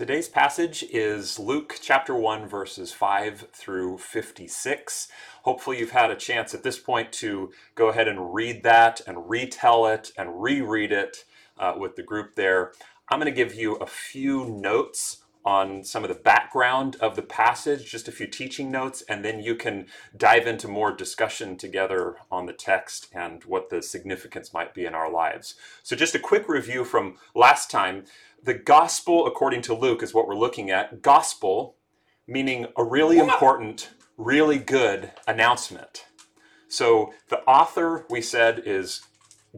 Today's passage is Luke chapter 1, verses 5 through 56. Hopefully, you've had a chance at this point to go ahead and read that and retell it and reread it uh, with the group there. I'm going to give you a few notes on some of the background of the passage, just a few teaching notes, and then you can dive into more discussion together on the text and what the significance might be in our lives. So, just a quick review from last time. The gospel, according to Luke, is what we're looking at. Gospel, meaning a really important, really good announcement. So, the author, we said, is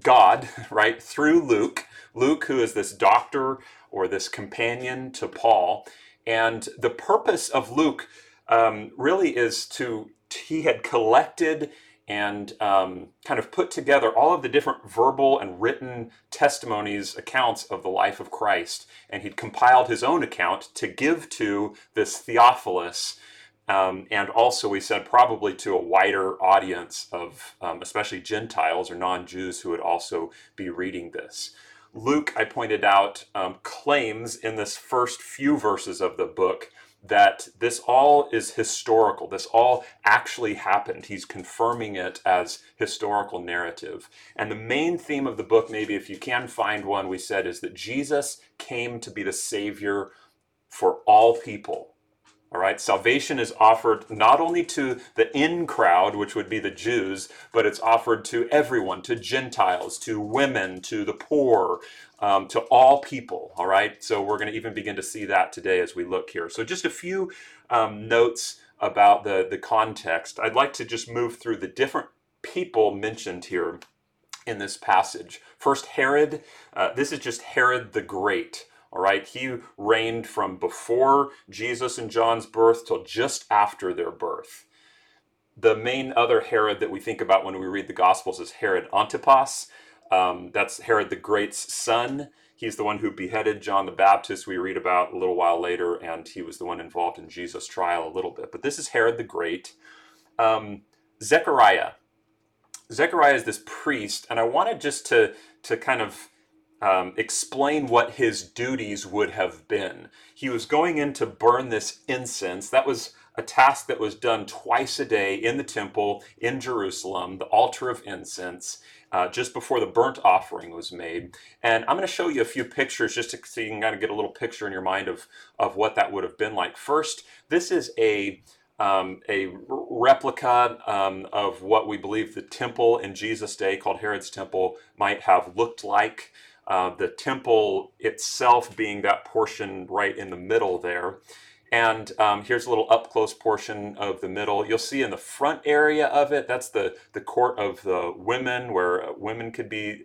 God, right, through Luke. Luke, who is this doctor or this companion to Paul. And the purpose of Luke um, really is to, he had collected and um, kind of put together all of the different verbal and written testimonies, accounts of the life of Christ. And he'd compiled his own account to give to this Theophilus. Um, and also, we said probably to a wider audience of um, especially Gentiles or non Jews who would also be reading this. Luke, I pointed out, um, claims in this first few verses of the book that this all is historical. This all actually happened. He's confirming it as historical narrative. And the main theme of the book, maybe if you can find one, we said, is that Jesus came to be the Savior for all people. All right, salvation is offered not only to the in crowd, which would be the Jews, but it's offered to everyone, to Gentiles, to women, to the poor, um, to all people. All right, so we're going to even begin to see that today as we look here. So, just a few um, notes about the, the context. I'd like to just move through the different people mentioned here in this passage. First, Herod. Uh, this is just Herod the Great. All right, he reigned from before Jesus and John's birth till just after their birth. The main other Herod that we think about when we read the Gospels is Herod Antipas. Um, that's Herod the Great's son. He's the one who beheaded John the Baptist, we read about a little while later, and he was the one involved in Jesus' trial a little bit. But this is Herod the Great. Um, Zechariah. Zechariah is this priest, and I wanted just to, to kind of um, explain what his duties would have been. He was going in to burn this incense. That was a task that was done twice a day in the temple in Jerusalem, the altar of incense, uh, just before the burnt offering was made. And I'm going to show you a few pictures just to, so you can kind of get a little picture in your mind of, of what that would have been like. First, this is a um, a replica um, of what we believe the temple in Jesus' day, called Herod's Temple, might have looked like. Uh, the temple itself being that portion right in the middle there. And um, here's a little up close portion of the middle. You'll see in the front area of it, that's the, the court of the women, where women could be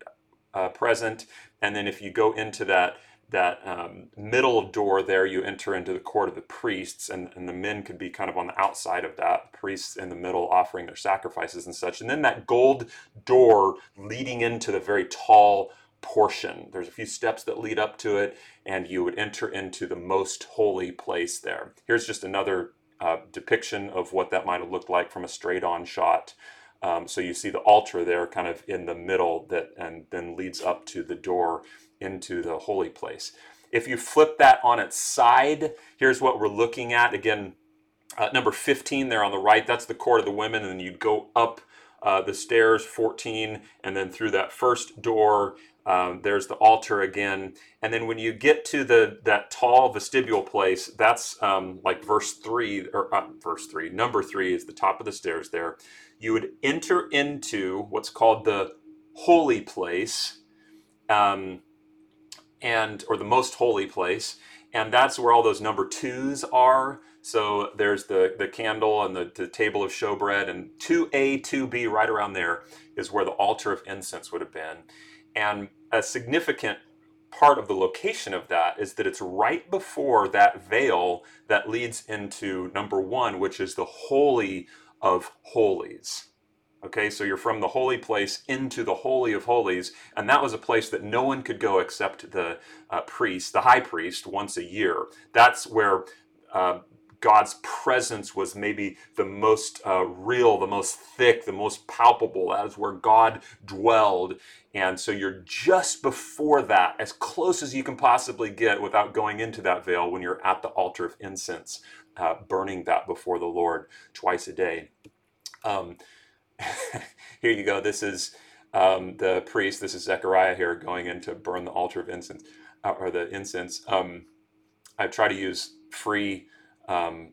uh, present. And then if you go into that, that um, middle door there, you enter into the court of the priests, and, and the men could be kind of on the outside of that, priests in the middle offering their sacrifices and such. And then that gold door leading into the very tall portion. There's a few steps that lead up to it, and you would enter into the most holy place there. Here's just another uh, depiction of what that might have looked like from a straight on shot. Um, so you see the altar there kind of in the middle that and then leads up to the door into the holy place. If you flip that on its side, here's what we're looking at. Again, uh, number 15 there on the right, that's the court of the women, and then you'd go up uh, the stairs 14 and then through that first door um, there's the altar again, and then when you get to the that tall vestibule place, that's um, like verse three or uh, verse three. Number three is the top of the stairs. There, you would enter into what's called the holy place, um, and or the most holy place, and that's where all those number twos are. So there's the the candle and the, the table of showbread, and two A, two B, right around there is where the altar of incense would have been. And a significant part of the location of that is that it's right before that veil that leads into number one, which is the Holy of Holies. Okay, so you're from the holy place into the Holy of Holies, and that was a place that no one could go except the uh, priest, the high priest, once a year. That's where uh, God's presence was maybe the most uh, real, the most thick, the most palpable. That is where God dwelled. And so you're just before that, as close as you can possibly get without going into that veil when you're at the altar of incense, uh, burning that before the Lord twice a day. Um, here you go. This is um, the priest. This is Zechariah here going in to burn the altar of incense uh, or the incense. Um, I try to use free um,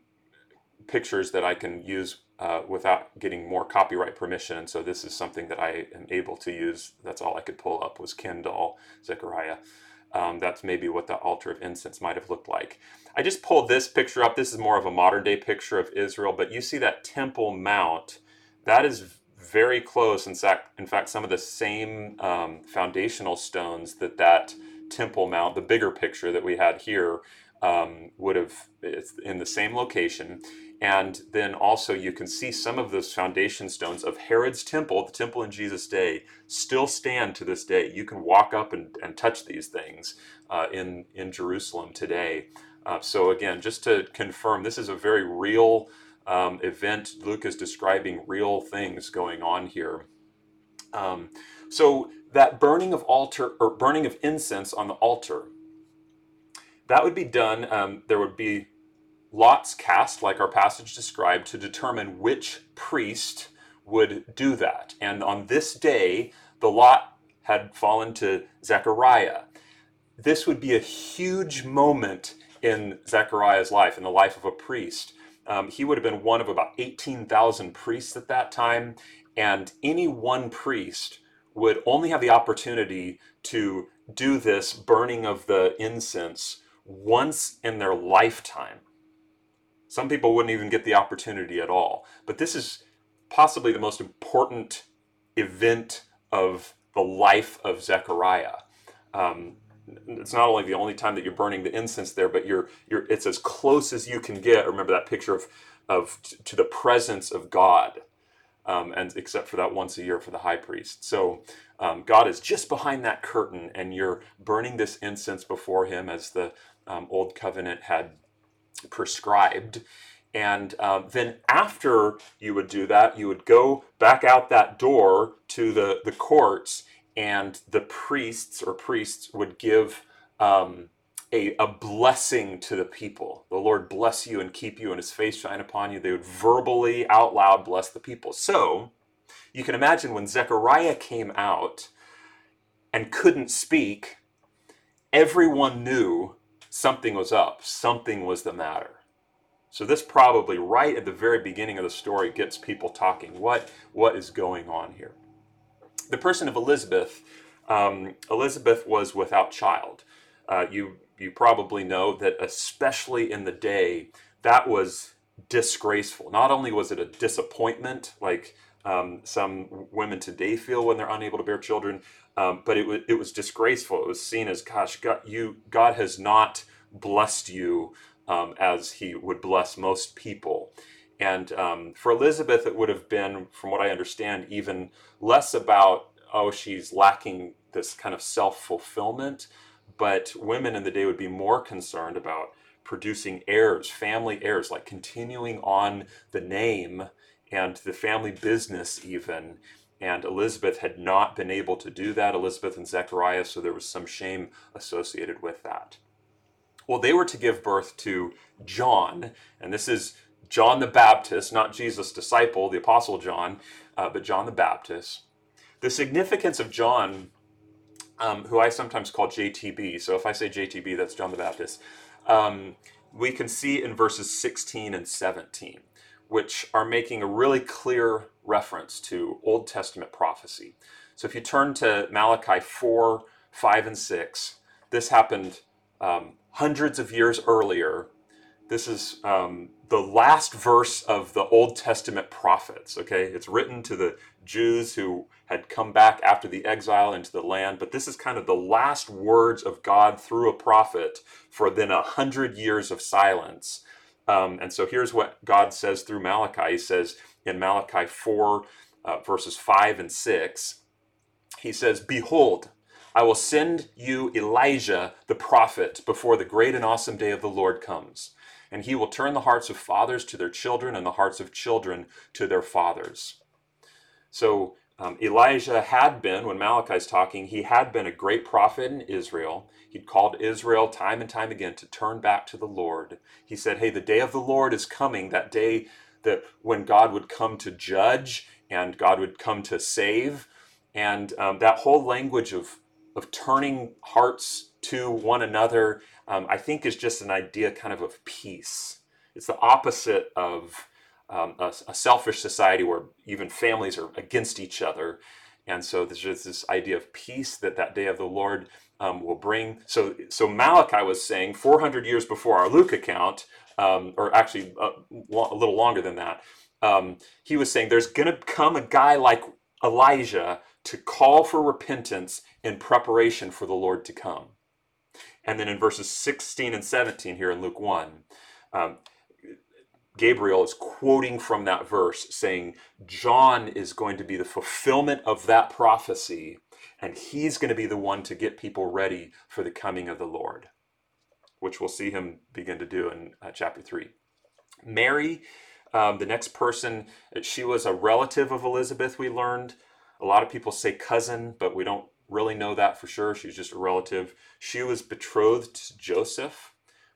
pictures that I can use uh, without getting more copyright permission. So this is something that I am able to use. That's all I could pull up was Ken Doll, Zechariah. Um, that's maybe what the altar of incense might have looked like. I just pulled this picture up. This is more of a modern day picture of Israel, but you see that Temple Mount. That is very close. In fact, in fact, some of the same um, foundational stones that that Temple Mount, the bigger picture that we had here, um, would have it's in the same location. And then also you can see some of those foundation stones of Herod's temple, the temple in Jesus' day, still stand to this day. You can walk up and, and touch these things uh, in, in Jerusalem today. Uh, so again, just to confirm, this is a very real um, event. Luke is describing real things going on here. Um, so that burning of altar or burning of incense on the altar, that would be done. Um, there would be lots cast, like our passage described, to determine which priest would do that. And on this day, the lot had fallen to Zechariah. This would be a huge moment in Zechariah's life, in the life of a priest. Um, he would have been one of about 18,000 priests at that time, and any one priest would only have the opportunity to do this burning of the incense once in their lifetime. Some people wouldn't even get the opportunity at all. But this is possibly the most important event of the life of Zechariah. Um, it's not only the only time that you're burning the incense there, but you're you're it's as close as you can get. Remember that picture of of to the presence of God, um, and except for that once a year for the high priest. So um, God is just behind that curtain, and you're burning this incense before Him as the um, old covenant had prescribed. And um, then after you would do that, you would go back out that door to the, the courts, and the priests or priests would give um, a, a blessing to the people. The Lord bless you and keep you, and his face shine upon you. They would verbally, out loud, bless the people. So you can imagine when Zechariah came out and couldn't speak, everyone knew something was up, something was the matter. So this probably right at the very beginning of the story gets people talking. What what is going on here? The person of Elizabeth, um, Elizabeth was without child. Uh, you you probably know that especially in the day that was disgraceful. Not only was it a disappointment, like um, some women today feel when they're unable to bear children, um, but it was it was disgraceful. It was seen as, gosh, God, you God has not blessed you um, as He would bless most people. And um, for Elizabeth, it would have been, from what I understand, even less about oh she's lacking this kind of self fulfillment, but women in the day would be more concerned about producing heirs, family heirs, like continuing on the name and the family business even and Elizabeth had not been able to do that, Elizabeth and Zechariah, so there was some shame associated with that. Well, they were to give birth to John, and this is John the Baptist, not Jesus' disciple, the Apostle John, uh, but John the Baptist. The significance of John, um, who I sometimes call JTB, so if I say JTB, that's John the Baptist, um, we can see in verses 16 and 17, which are making a really clear reference to Old Testament prophecy. So if you turn to Malachi 4, 5, and 6, this happened um, hundreds of years earlier. This is um, the last verse of the Old Testament prophets. Okay, it's written to the Jews who had come back after the exile into the land, but this is kind of the last words of God through a prophet for then a hundred years of silence. Um, and so here's what God says through Malachi. He says, in Malachi 4, uh, verses 5 and 6, he says, Behold, I will send you Elijah the prophet before the great and awesome day of the Lord comes. and he will turn the hearts of fathers to their children and the hearts of children to their fathers. So um, Elijah had been, when Malachi's talking, he had been a great prophet in Israel. He'd called Israel time and time again to turn back to the Lord. He said, Hey, the day of the Lord is coming, that day that when God would come to judge and God would come to save. And um, that whole language of, of turning hearts to one another, um, I think, is just an idea kind of of peace. It's the opposite of um, a, a, selfish society where even families are against each other. And so there's just this idea of peace that that day of the Lord um, will bring. So, so Malachi was saying 400 years before our Luke account, um, or actually a, a, little longer than that, um, he was saying there's going to come a guy like Elijah to call for repentance in preparation for the Lord to come. And then in verses 16 and 17 here in Luke 1, um, Gabriel is quoting from that verse, saying, John is going to be the fulfillment of that prophecy, and he's going to be the one to get people ready for the coming of the Lord, which we'll see him begin to do in uh, chapter 3. Mary, um, the next person, she was a relative of Elizabeth, we learned. A lot of people say cousin, but we don't really know that for sure. She's just a relative. She was betrothed to Joseph,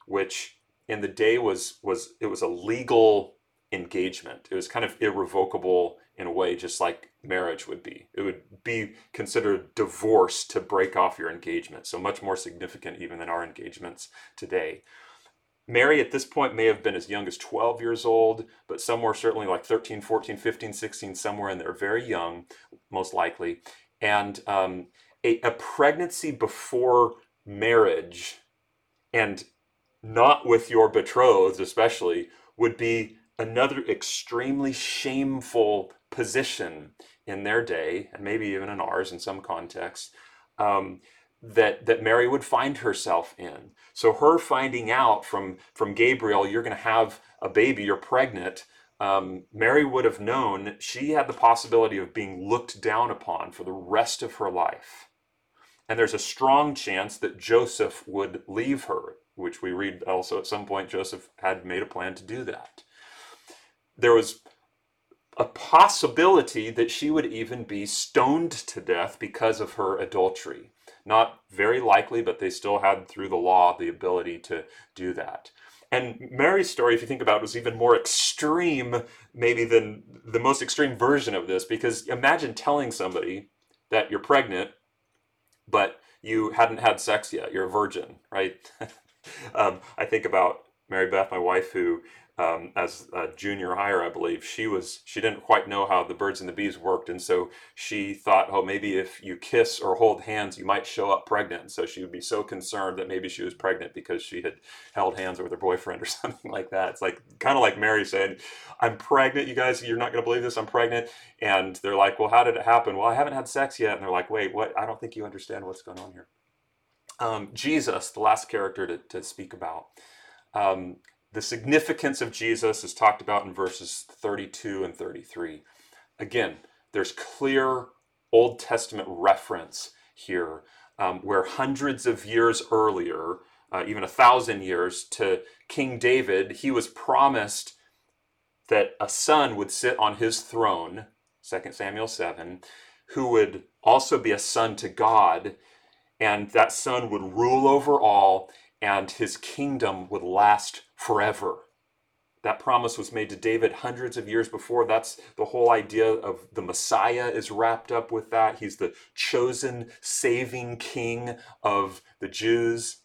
which in the day was was it was a legal engagement. It was kind of irrevocable in a way, just like marriage would be. It would be considered divorce to break off your engagement. So much more significant even than our engagements today. Mary at this point may have been as young as 12 years old, but somewhere certainly like 13, 14, 15, 16, somewhere in there, very young, most likely. And um, a, a pregnancy before marriage and not with your betrothed, especially, would be another extremely shameful position in their day, and maybe even in ours in some contexts, um, that that Mary would find herself in. So her finding out from from Gabriel, you're going to have a baby, you're pregnant. Um, Mary would have known she had the possibility of being looked down upon for the rest of her life. And there's a strong chance that Joseph would leave her which we read also at some point Joseph had made a plan to do that. There was a possibility that she would even be stoned to death because of her adultery. Not very likely, but they still had, through the law, the ability to do that. And Mary's story, if you think about it, was even more extreme, maybe, than the most extreme version of this. Because imagine telling somebody that you're pregnant, but you hadn't had sex yet, you're a virgin, right? um, I think about Mary Beth, my wife, who um, as a junior hire, I believe she was she didn't quite know how the birds and the bees worked, and so she thought, oh, maybe if you kiss or hold hands, you might show up pregnant. So she would be so concerned that maybe she was pregnant because she had held hands with her boyfriend or something like that. It's like kind of like Mary saying, "I'm pregnant, you guys. You're not going to believe this. I'm pregnant." And they're like, "Well, how did it happen?" Well, I haven't had sex yet. And they're like, "Wait, what? I don't think you understand what's going on here." Um, Jesus, the last character to, to speak about. Um, the significance of Jesus is talked about in verses 32 and 33. Again, there's clear Old Testament reference here um, where hundreds of years earlier, uh, even a thousand years to King David, he was promised that a son would sit on his throne, 2 Samuel 7, who would also be a son to God and that son would rule over all, and his kingdom would last forever. That promise was made to David hundreds of years before. That's the whole idea of the Messiah is wrapped up with that. He's the chosen saving king of the Jews.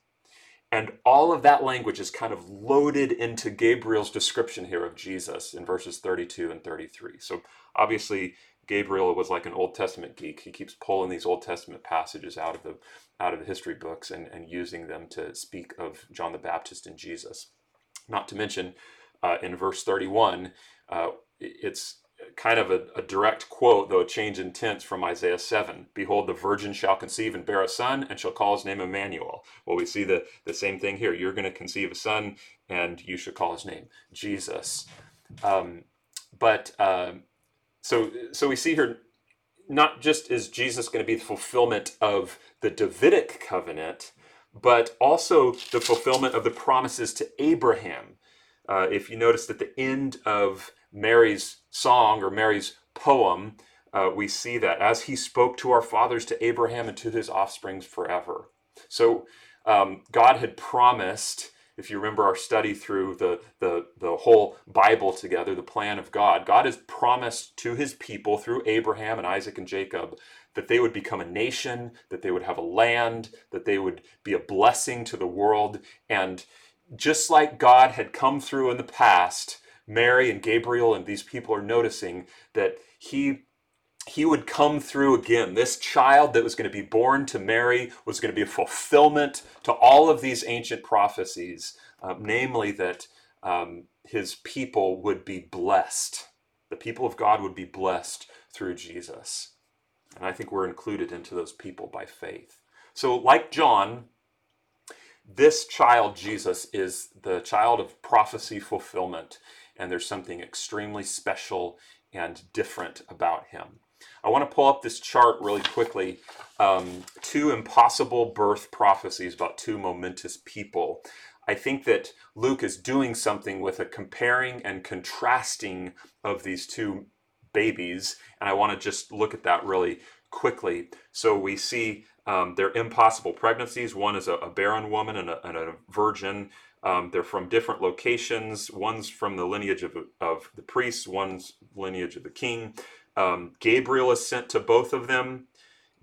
And all of that language is kind of loaded into Gabriel's description here of Jesus in verses 32 and 33. So obviously, Gabriel was like an Old Testament geek. He keeps pulling these Old Testament passages out of the out of the history books and, and using them to speak of John the Baptist and Jesus. Not to mention, uh, in verse 31, uh, it's kind of a, a, direct quote, though a change in tense from Isaiah 7. Behold, the virgin shall conceive and bear a son, and shall call his name Emmanuel. Well, we see the, the same thing here. You're going to conceive a son, and you should call his name Jesus. Um, but uh, so, so we see here not just is Jesus going to be the fulfillment of the Davidic covenant, but also the fulfillment of the promises to Abraham. uh, if you notice at the end of Mary's song or Mary's poem, uh, we see that as he spoke to our fathers, to Abraham, and to his offsprings forever. So um, God had promised, if you remember our study through the, the, the whole Bible together, the plan of God, God has promised to his people through Abraham and Isaac and Jacob that they would become a nation, that they would have a land, that they would be a blessing to the world. And just like God had come through in the past, Mary and Gabriel and these people are noticing that he he would come through again. This child that was going to be born to Mary was going to be a fulfillment to all of these ancient prophecies, uh, namely that um, his people would be blessed. The people of God would be blessed through Jesus. And I think we're included into those people by faith. So, like John, this child, Jesus, is the child of prophecy fulfillment, and there's something extremely special and different about him. I want to pull up this chart really quickly. Um, two impossible birth prophecies about two momentous people. I think that Luke is doing something with a comparing and contrasting of these two babies, and I want to just look at that really quickly. So we see um, they're impossible pregnancies. One is a, a barren woman and a, and a virgin. Um, they're from different locations. One's from the lineage of, of the priests, one's lineage of the king. Um, Gabriel is sent to both of them.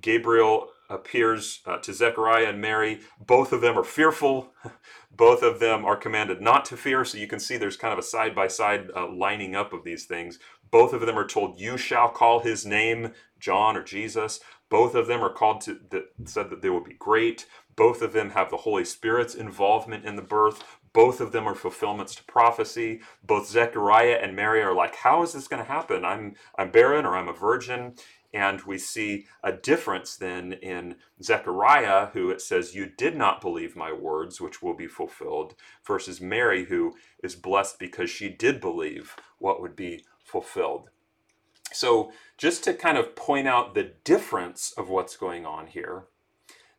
Gabriel appears uh, to Zechariah and Mary. Both of them are fearful. Both of them are commanded not to fear. So you can see there's kind of a side by side lining up of these things. Both of them are told, You shall call his name John or Jesus. Both of them are called to, that said that they will be great. Both of them have the Holy Spirit's involvement in the birth. Both of them are fulfillments to prophecy. Both Zechariah and Mary are like, How is this going to happen? I'm, I'm barren or I'm a virgin. And we see a difference then in Zechariah, who it says, You did not believe my words, which will be fulfilled, versus Mary, who is blessed because she did believe what would be fulfilled. So, just to kind of point out the difference of what's going on here,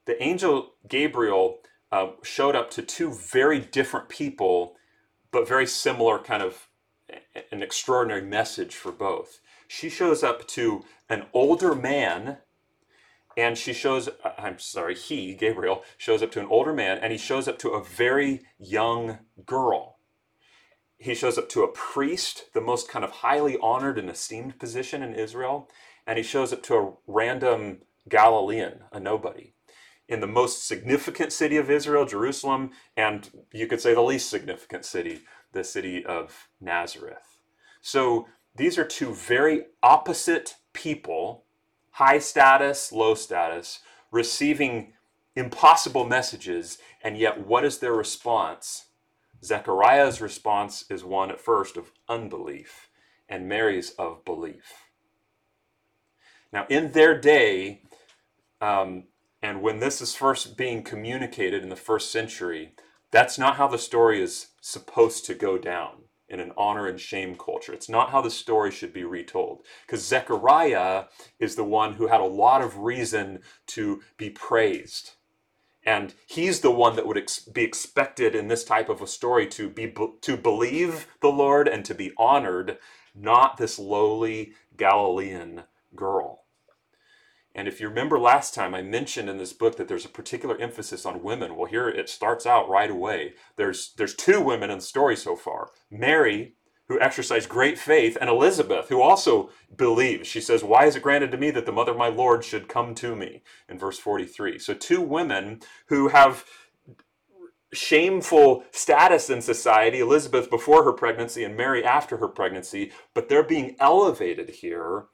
the angel Gabriel uh, showed up to two very different people, but very similar kind of an extraordinary message for both. She shows up to an older man, and she shows, uh, I'm sorry, he, Gabriel, shows up to an older man, and he shows up to a very young girl. He shows up to a priest, the most kind of highly honored and esteemed position in Israel, and he shows up to a random Galilean, a nobody in the most significant city of Israel, Jerusalem, and you could say the least significant city, the city of Nazareth. So these are two very opposite people, high status, low status, receiving impossible messages, and yet what is their response? Zechariah's response is one at first of unbelief, and Mary's of belief. Now, in their day, um, and when this is first being communicated in the first century, that's not how the story is supposed to go down in an honor and shame culture. It's not how the story should be retold. Because Zechariah is the one who had a lot of reason to be praised. And he's the one that would ex- be expected in this type of a story to be to believe the Lord and to be honored, not this lowly Galilean girl. And if you remember last time, I mentioned in this book that there's a particular emphasis on women. Well, here it starts out right away. There's there's two women in the story so far: Mary, who exercised great faith, and Elizabeth, who also believes. She says, "Why is it granted to me that the mother of my Lord should come to me?" In verse 43. So two women who have shameful status in society elizabeth before her pregnancy and mary after her pregnancy but they're being elevated here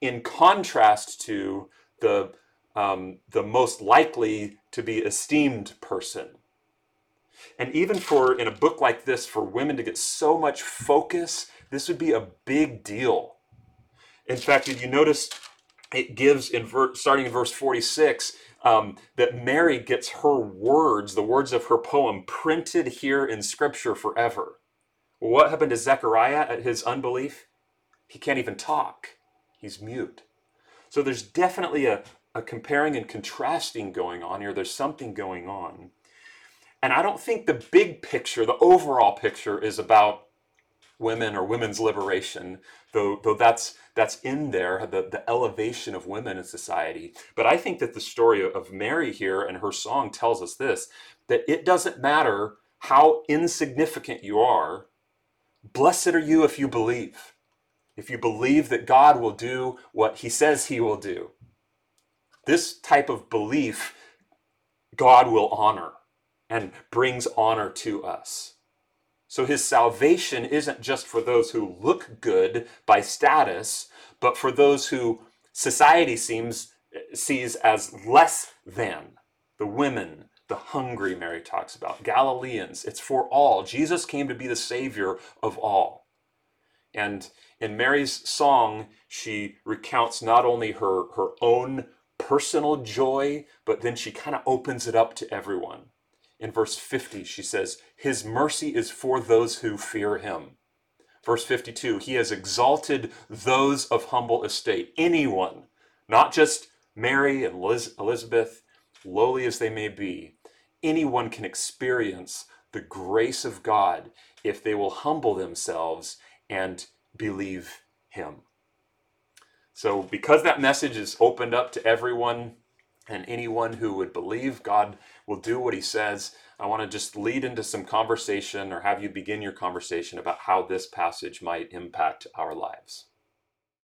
in contrast to the, um, the most likely to be esteemed person. And even for, in a book like this, for women to get so much focus, this would be a big deal. In fact, if you notice, it gives, in ver- starting in verse 46, um, that Mary gets her words, the words of her poem, printed here in Scripture forever. what happened to Zechariah at his unbelief? He can't even talk, he's mute. So there's definitely a, a comparing and contrasting going on here. There's something going on. And I don't think the big picture, the overall picture, is about women or women's liberation, though, though that's, that's in there, the, the elevation of women in society. But I think that the story of Mary here and her song tells us this that it doesn't matter how insignificant you are, blessed are you if you believe. If you believe that God will do what he says he will do. This type of belief, God will honor and brings honor to us. So his salvation isn't just for those who look good by status, but for those who society seems sees as less than the women, the hungry Mary talks about, Galileans. It's for all. Jesus came to be the savior of all. And in Mary's song, she recounts not only her, her own personal joy, but then she kind of opens it up to everyone in verse 50, she says, His mercy is for those who fear him. Verse 52, He has exalted those of humble estate. Anyone, not just Mary and Elizabeth, lowly as they may be, anyone can experience the grace of God if they will humble themselves and believe Him. So, because that message is opened up to everyone, and anyone who would believe God will do what he says. I want to just lead into some conversation or have you begin your conversation about how this passage might impact our lives.